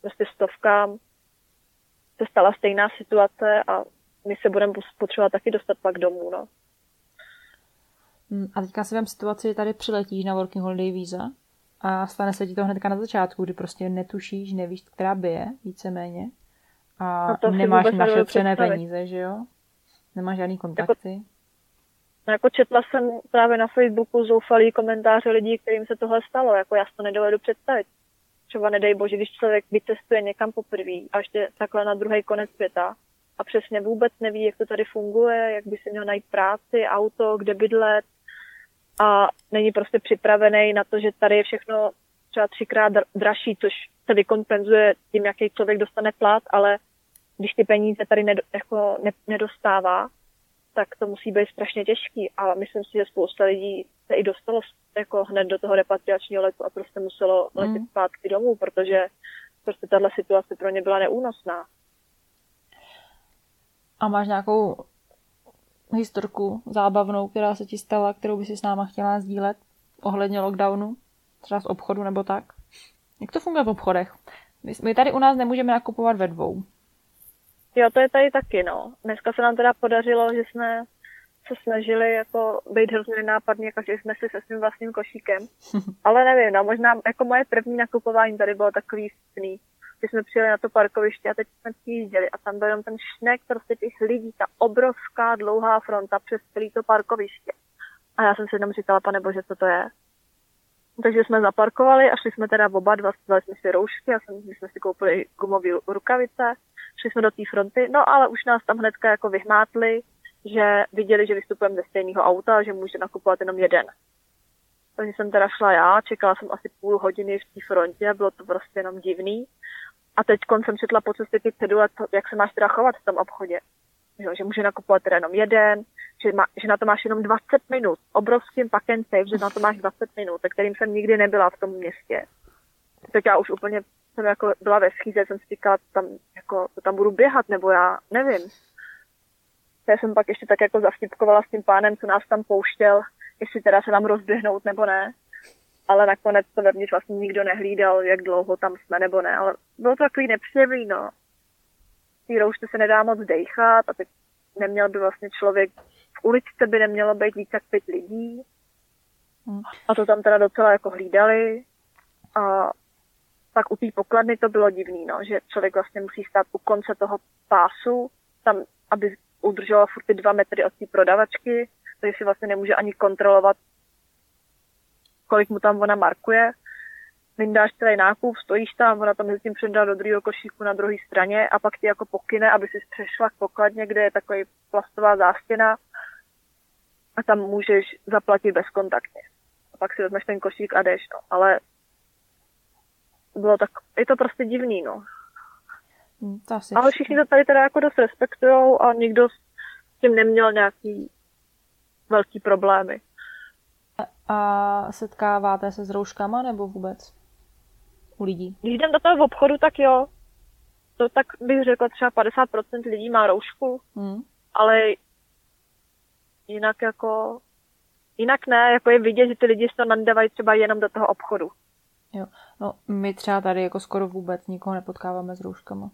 prostě stovkám se stala stejná situace a my se budeme potřebovat taky dostat pak domů, no. Hmm, a teďka si vem situaci, že tady přiletíš na Working Holiday víza a stane se ti to hnedka na začátku, kdy prostě netušíš, nevíš, která by je, víceméně. A no nemáš našetřené peníze, že jo? Nemáš žádný kontakty. Jako, No, jako četla jsem právě na Facebooku zoufalý komentáře lidí, kterým se tohle stalo. Jako já si to nedovedu představit. Třeba nedej bože, když člověk vycestuje někam poprvé a ještě takhle na druhý konec světa a přesně vůbec neví, jak to tady funguje, jak by si měl najít práci, auto, kde bydlet a není prostě připravený na to, že tady je všechno třeba třikrát dražší, což se vykompenzuje tím, jaký člověk dostane plat, ale když ty peníze tady nedo, jako ne, nedostává, tak to musí být strašně těžký. A myslím si, že spousta lidí se i dostalo jako hned do toho repatriačního letu a prostě muselo letět mm. zpátky domů, protože prostě tahle situace pro ně byla neúnosná. A máš nějakou historku zábavnou, která se ti stala, kterou by si s náma chtěla sdílet ohledně lockdownu? Třeba z obchodu nebo tak? Jak to funguje v obchodech? My tady u nás nemůžeme nakupovat ve dvou. Jo, to je tady taky, no. Dneska se nám teda podařilo, že jsme se snažili jako být hrozně nenápadní, jako že jsme si se svým vlastním košíkem. [LAUGHS] Ale nevím, no, možná jako moje první nakupování tady bylo takový vtipný. Když jsme přijeli na to parkoviště a teď jsme přijížděli a tam byl jenom ten šnek prostě těch lidí, ta obrovská dlouhá fronta přes celé to parkoviště. A já jsem si jenom říkala, pane bože, co to je? Takže jsme zaparkovali a šli jsme teda oba dva, vzali jsme si roušky, a jsem, jsme si koupili gumové rukavice, šli jsme do té fronty, no ale už nás tam hnedka jako vyhmátli, že viděli, že vystupujeme ze stejného auta a že může nakupovat jenom jeden. Takže jsem teda šla já, čekala jsem asi půl hodiny v té frontě, bylo to prostě jenom divný. A teď jsem četla po cestě ty cedule, jak se máš teda chovat v tom obchodě. Že může nakupovat teda jenom jeden, že, má, že na to máš jenom 20 minut. Obrovským pack že na to máš 20 minut, se kterým jsem nikdy nebyla v tom městě. Tak já už úplně jsem jako byla ve schýze, jsem si říkala, tam, jako, tam budu běhat, nebo já nevím. Já jsem pak ještě tak jako zavtipkovala s tím pánem, co nás tam pouštěl, jestli teda se nám rozběhnout nebo ne. Ale nakonec to vevnitř vlastně nikdo nehlídal, jak dlouho tam jsme nebo ne. Ale bylo to takový nepříjemný, no. Tý roušce se nedá moc dejchat a teď neměl by vlastně člověk, v uličce by nemělo být víc jak pět lidí. Hmm. A to tam teda docela jako hlídali. A pak u té pokladny to bylo divný, no, že člověk vlastně musí stát u konce toho pásu, tam, aby udržoval furt ty dva metry od té prodavačky, takže si vlastně nemůže ani kontrolovat, kolik mu tam ona markuje. Vyndáš celý nákup, stojíš tam, ona tam mezi tím předá do druhého košíku na druhé straně a pak ti jako pokyne, aby si přešla k pokladně, kde je takový plastová zástěna a tam můžeš zaplatit bezkontaktně. A pak si vezmeš ten košík a jdeš, no. Ale bylo tak, je to prostě divný, no. Hmm, to asi Ale všichni to tady teda jako dost respektujou a nikdo s tím neměl nějaký velký problémy. A setkáváte se s rouškama nebo vůbec? U lidí? Když jdem do toho obchodu, tak jo. To tak bych řekla třeba 50% lidí má roušku, hmm. ale jinak jako jinak ne, jako je vidět, že ty lidi se to nadávají třeba jenom do toho obchodu. Jo. No, my třeba tady jako skoro vůbec nikoho nepotkáváme s rouškama.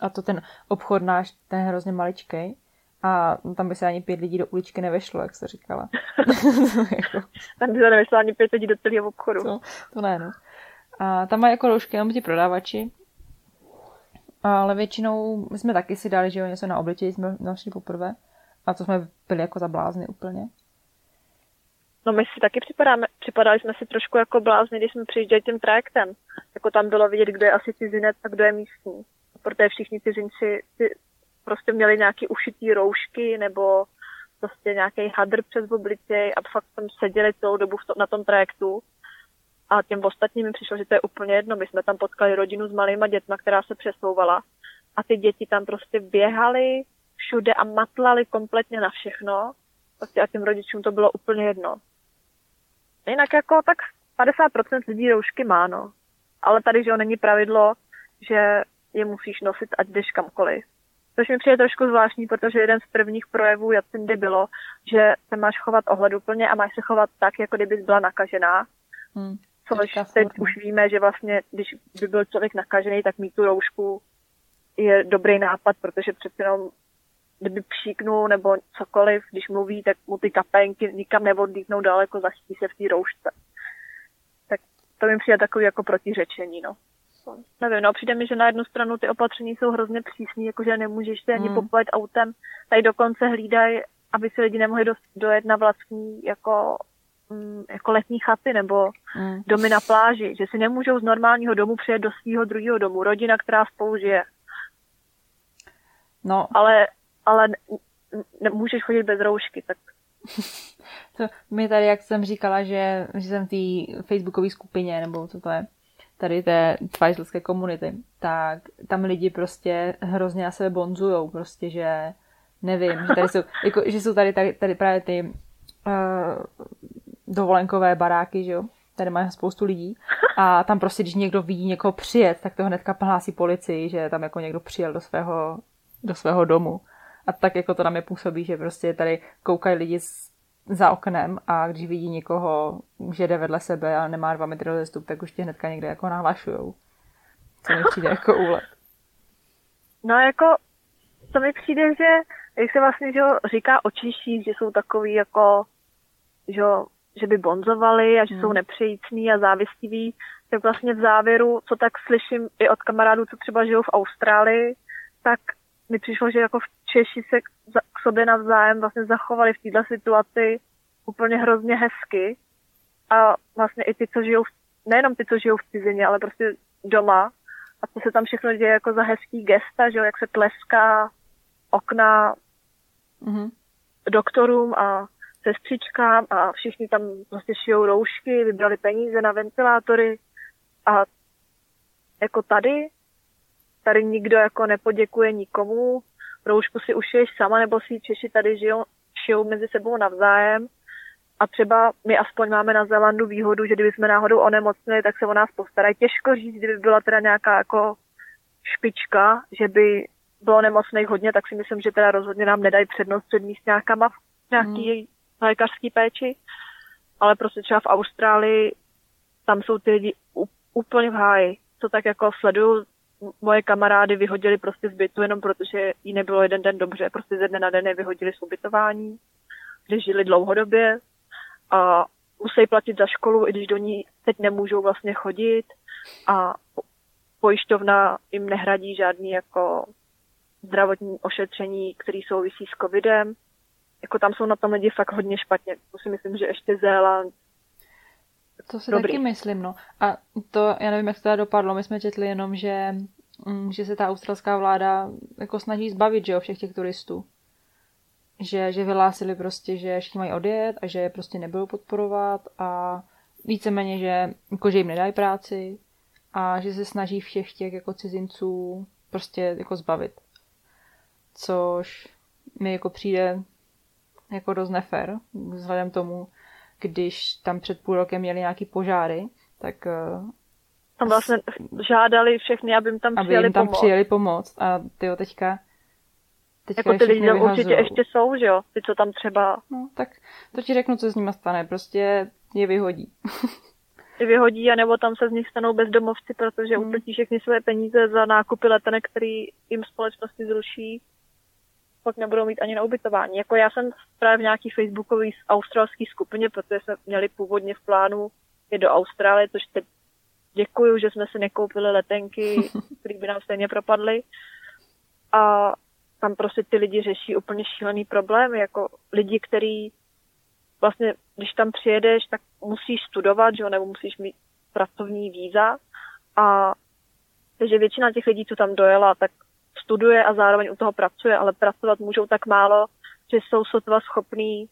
A to ten obchod náš, ten je hrozně maličkej. A tam by se ani pět lidí do uličky nevešlo, jak jsi říkala. [LAUGHS] jako... Tam by se nevešlo ani pět lidí do celého obchodu. To, to ne, no. A tam mají jako roušky jenom ti prodávači. Ale většinou my jsme taky si dali, že jo, něco na obličeji, jsme našli poprvé. A to jsme byli jako za blázny úplně. No my si taky připadáme, připadali jsme si trošku jako blázni, když jsme přijížděli tím trajektem. Jako tam bylo vidět, kdo je asi cizinec a kdo je místní. Protože všichni cizinci si prostě měli nějaký ušitý roušky nebo prostě nějaký hadr přes obličej a fakt tam seděli celou dobu v to, na tom trajektu. A těm ostatním mi přišlo, že to je úplně jedno. My jsme tam potkali rodinu s malýma dětma, která se přesouvala. A ty děti tam prostě běhaly všude a matlali kompletně na všechno. Prostě a těm rodičům to bylo úplně jedno. Jinak jako tak 50% lidí roušky má, no. Ale tady, že jo, není pravidlo, že je musíš nosit, ať jdeš kamkoliv. Což mi přijde trošku zvláštní, protože jeden z prvních projevů Jacindy bylo, že se máš chovat ohleduplně a máš se chovat tak, jako kdybys byla nakažená. Hmm. Což teď už víme, že vlastně, když by byl člověk nakažený, tak mít tu roušku je dobrý nápad, protože přece jenom kdyby pšíknul nebo cokoliv, když mluví, tak mu ty kapenky nikam neodlítnou daleko, zaští se v té roušce. Tak to mi přijde takový jako protiřečení, no. Nevím, no přijde mi, že na jednu stranu ty opatření jsou hrozně přísný, jakože nemůžeš se ani hmm. poplet autem. Tady dokonce hlídají aby si lidi nemohli dojet na vlastní jako, mm, jako letní chaty nebo mm. domy na pláži, že si nemůžou z normálního domu přijet do svého druhého domu, rodina, která spolu žije. No. Ale, ale nemůžeš chodit bez roušky, tak [LAUGHS] to mi tady, jak jsem říkala, že, že jsem v té facebookové skupině, nebo co to je, tady té tvajzlské komunity, tak tam lidi prostě hrozně na sebe bonzujou, prostě, že nevím, že tady jsou, [LAUGHS] jako, že jsou tady, tady, tady právě ty uh, dovolenkové baráky, že jo, tady mají spoustu lidí a tam prostě, když někdo vidí někoho přijet, tak to hnedka hlásí policii, že tam jako někdo přijel do svého, do svého domu. A tak jako to na mě působí, že prostě tady koukají lidi z, za oknem a když vidí někoho, že jde vedle sebe a nemá dva metry rozestup, tak už tě hnedka někde jako nahlašujou. Co mi přijde jako úlet. No jako, to mi přijde, že jak se vlastně že říká o Číších, že jsou takový jako, že, že by bonzovali a že hmm. jsou nepřejícní a závistiví, tak vlastně v závěru, co tak slyším i od kamarádů, co třeba žijou v Austrálii, tak mi přišlo, že jako v Češi se k sobě navzájem vlastně zachovali v této situaci úplně hrozně hezky. A vlastně i ty, co žijou, nejenom ty, co žijou v cizině, ale prostě doma. A co se tam všechno děje jako za hezký gesta, že jo, jak se tleská okna mm-hmm. doktorům a sestřičkám a všichni tam prostě šijou roušky, vybrali peníze na ventilátory a jako tady tady nikdo jako nepoděkuje nikomu, roušku si ušiješ sama, nebo si Češi tady žijou, šijou mezi sebou navzájem. A třeba my aspoň máme na Zélandu výhodu, že kdyby jsme náhodou onemocnili, tak se o nás postarají. Těžko říct, kdyby byla teda nějaká jako špička, že by bylo nemocných hodně, tak si myslím, že teda rozhodně nám nedají přednost před místňákama v nějaký hmm. lékařský péči. Ale prostě třeba v Austrálii tam jsou ty lidi úplně v háji. To tak jako sleduju moje kamarády vyhodili prostě z bytu jenom protože jí nebylo jeden den dobře, prostě ze dne na den je vyhodili z ubytování, kde žili dlouhodobě a musí platit za školu, i když do ní teď nemůžou vlastně chodit a pojišťovna jim nehradí žádný jako zdravotní ošetření, který souvisí s covidem. Jako tam jsou na tom lidi fakt hodně špatně. To si myslím, že ještě Zéland to si Dobrý. taky myslím, no. A to, já nevím, jak to teda dopadlo, my jsme četli jenom, že, mm, že se ta australská vláda jako snaží zbavit, že jo, všech těch turistů. Že, že vyhlásili prostě, že všichni mají odjet a že je prostě nebudou podporovat a víceméně, že, jako, že jim nedají práci a že se snaží všech těch jako cizinců prostě jako zbavit. Což mi jako přijde jako dost nefér, vzhledem tomu, když tam před půl rokem měli nějaký požáry, tak eh, tam vlastně žádali všechny, aby jim tam aby přijeli jim tam pomoct. přijeli pomoct a ty teďka Teďka jako ty lidi určitě ještě jsou, že jo? Ty, co tam třeba... No, tak to ti řeknu, co s nimi stane. Prostě je vyhodí. je vyhodí, anebo tam se z nich stanou bezdomovci, protože hmm. utratí všechny své peníze za nákupy letenek, který jim společnosti zruší pak nebudou mít ani na ubytování. Jako já jsem právě v nějaký facebookový australský skupině, protože jsme měli původně v plánu je do Austrálie, což teď děkuju, že jsme si nekoupili letenky, [LAUGHS] které by nám stejně propadly. A tam prostě ty lidi řeší úplně šílený problém, jako lidi, který vlastně, když tam přijedeš, tak musíš studovat, že jo, nebo musíš mít pracovní víza a takže většina těch lidí, co tam dojela, tak studuje a zároveň u toho pracuje, ale pracovat můžou tak málo, že jsou sotva schopní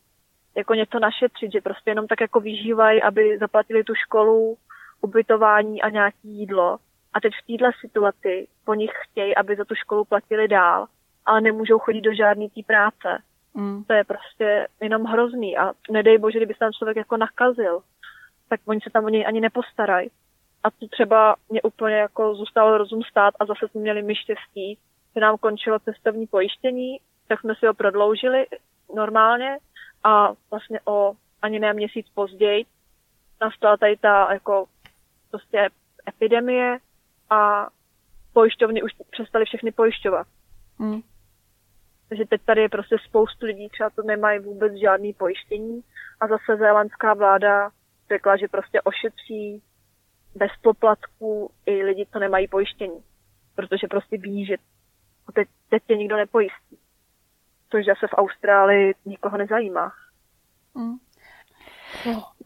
jako něco našetřit, že prostě jenom tak jako vyžívají, aby zaplatili tu školu, ubytování a nějaký jídlo. A teď v této situaci po nich chtějí, aby za tu školu platili dál, ale nemůžou chodit do žádné té práce. Mm. To je prostě jenom hrozný a nedej bože, kdyby se tam člověk jako nakazil, tak oni se tam o něj ani nepostarají. A to třeba mě úplně jako zůstalo rozum stát a zase jsme měli my štěstí, se nám končilo cestovní pojištění, tak jsme si ho prodloužili normálně a vlastně o ani ne měsíc později nastala tady ta jako prostě epidemie a pojišťovny už přestali všechny pojišťovat. Mm. Takže teď tady je prostě spoustu lidí, třeba to nemají vůbec žádný pojištění a zase zélandská vláda řekla, že prostě ošetří bez poplatků i lidi, co nemají pojištění. Protože prostě ví, že teď, teď tě nikdo nepojistí. což zase v Austrálii nikoho nezajímá. Mm.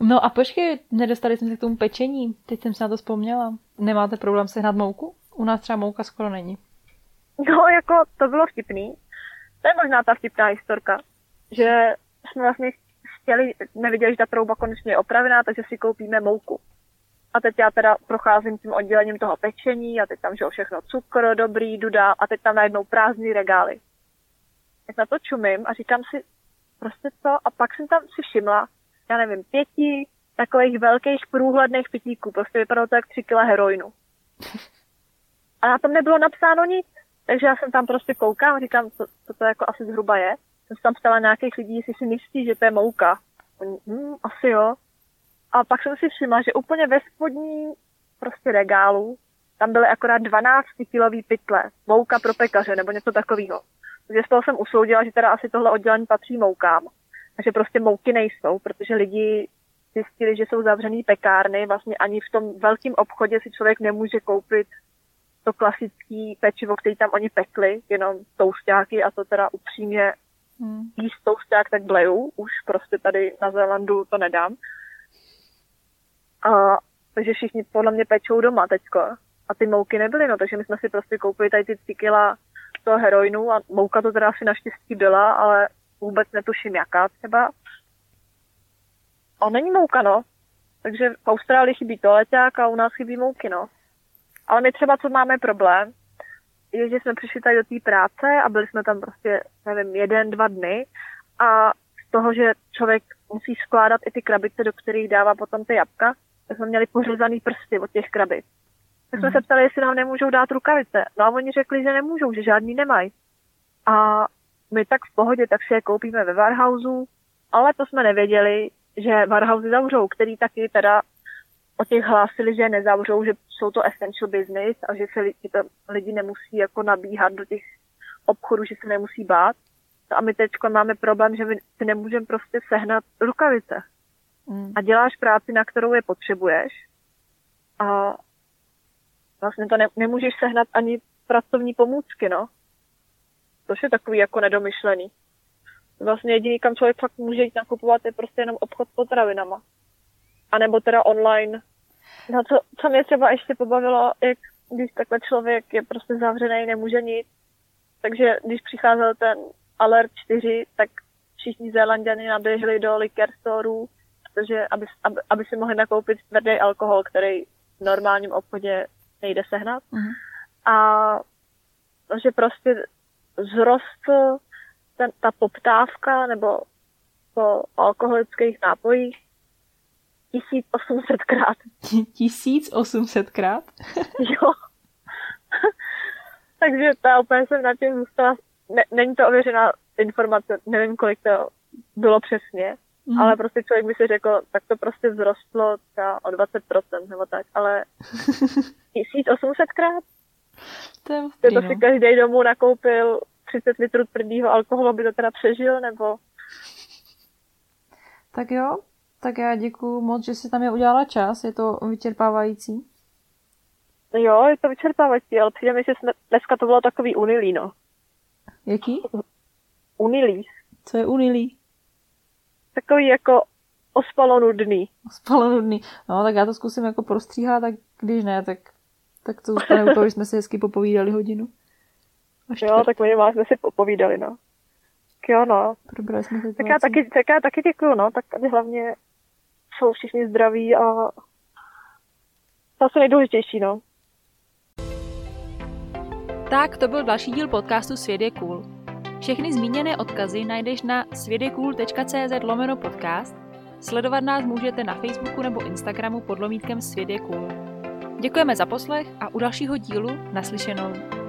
No a počkej, nedostali jsme se k tomu pečení. Teď jsem se na to vzpomněla. Nemáte problém sehnat mouku? U nás třeba mouka skoro není. No, jako to bylo vtipný. To je možná ta vtipná historka, že jsme vlastně chtěli, neviděli, že ta trouba konečně je opravená, takže si koupíme mouku. A teď já teda procházím tím oddělením toho pečení a teď tam, že všechno cukr, dobrý, duda a teď tam najednou prázdný regály. Tak na to čumím a říkám si, prostě co? A pak jsem tam si všimla, já nevím, pěti takových velkých průhledných pitíků. Prostě vypadalo to jak tři kila heroinu. A na tom nebylo napsáno nic. Takže já jsem tam prostě koukám a říkám, co, co to jako asi zhruba je. Jsem tam ptala nějakých lidí, jestli si myslí, že to je mouka. Oni, hm, asi jo. A pak jsem si všimla, že úplně ve spodní prostě regálu tam byly akorát 12 kilový pytle. Mouka pro pekaře nebo něco takového. Takže z toho jsem usoudila, že teda asi tohle oddělení patří moukám. Takže prostě mouky nejsou, protože lidi zjistili, že jsou zavřený pekárny. Vlastně ani v tom velkém obchodě si člověk nemůže koupit to klasický pečivo, který tam oni pekli, jenom toušťáky a to teda upřímně hmm. jíst toušťák tak bleju, už prostě tady na Zélandu to nedám. A, takže všichni podle mě pečou doma teďko. A ty mouky nebyly, no, takže my jsme si prostě koupili tady ty 3 kila toho heroinu a mouka to teda asi naštěstí byla, ale vůbec netuším jaká třeba. A není mouka, no. Takže v Austrálii chybí toaleťák a u nás chybí mouky, no. Ale my třeba, co máme problém, je, že jsme přišli tady do té práce a byli jsme tam prostě, nevím, jeden, dva dny a z toho, že člověk musí skládat i ty krabice, do kterých dává potom ty jabka, tak jsme měli pořezaný prsty od těch krabic. Tak jsme mm. se ptali, jestli nám nemůžou dát rukavice. No a oni řekli, že nemůžou, že žádný nemají. A my tak v pohodě, tak si je koupíme ve Warhouse, ale to jsme nevěděli, že Warhouse zavřou, který taky teda o těch hlásili, že je nezavřou, že jsou to essential business a že se lidi, to, lidi nemusí jako nabíhat do těch obchodů, že se nemusí bát. No a my teď máme problém, že my si nemůžeme prostě sehnat rukavice. Mm. A děláš práci, na kterou je potřebuješ a vlastně to ne, nemůžeš sehnat ani pracovní pomůcky, no. To je takový jako nedomyšlený. Vlastně jediný, kam člověk fakt může jít nakupovat, je prostě jenom obchod s potravinama. A nebo teda online. No co, co mě třeba ještě pobavilo, jak když takhle člověk je prostě zavřený, nemůže nic. Takže když přicházel ten Alert 4, tak všichni Zélanděni naběhli do liquor storů, protože aby, aby, aby si mohli nakoupit tvrdý alkohol, který v normálním obchodě nejde sehnat. Mm-hmm. A že prostě zrostl ten, ta poptávka nebo po alkoholických nápojích 1800 krát. [LAUGHS] 1800 krát? [LAUGHS] jo. [LAUGHS] Takže ta úplně jsem na tím zůstala. Ne, není to ověřená informace, nevím, kolik to bylo přesně, mm. ale prostě člověk by si řekl, tak to prostě vzrostlo třeba o 20% nebo tak, ale [LAUGHS] 1800 krát? To je ostrý, to si no. každý domů nakoupil 30 litrů tvrdého alkoholu, aby to teda přežil, nebo... Tak jo, tak já děkuju moc, že jsi tam je udělala čas, je to vyčerpávající. Jo, je to vyčerpávající, ale přijde mi, že dneska to bylo takový unilý, no. Jaký? Unilý. Co je unilý? Takový jako ospalo nudný. Ospalo nudný. No, tak já to zkusím jako prostříhat, tak když ne, tak, tak to zůstane u toho, že jsme si hezky popovídali hodinu. Jo, tak minimálně jsme si popovídali, no. Tak jo, no. Probrali jsme Tak já taky, tak já taky děkuju, no. Tak aby hlavně jsou všichni zdraví a to asi nejdůležitější, no. Tak to byl další díl podcastu Svět je cool. Všechny zmíněné odkazy najdeš na světjecool.cz lomeno podcast. Sledovat nás můžete na Facebooku nebo Instagramu pod lomítkem cool. Děkujeme za poslech a u dalšího dílu naslyšenou.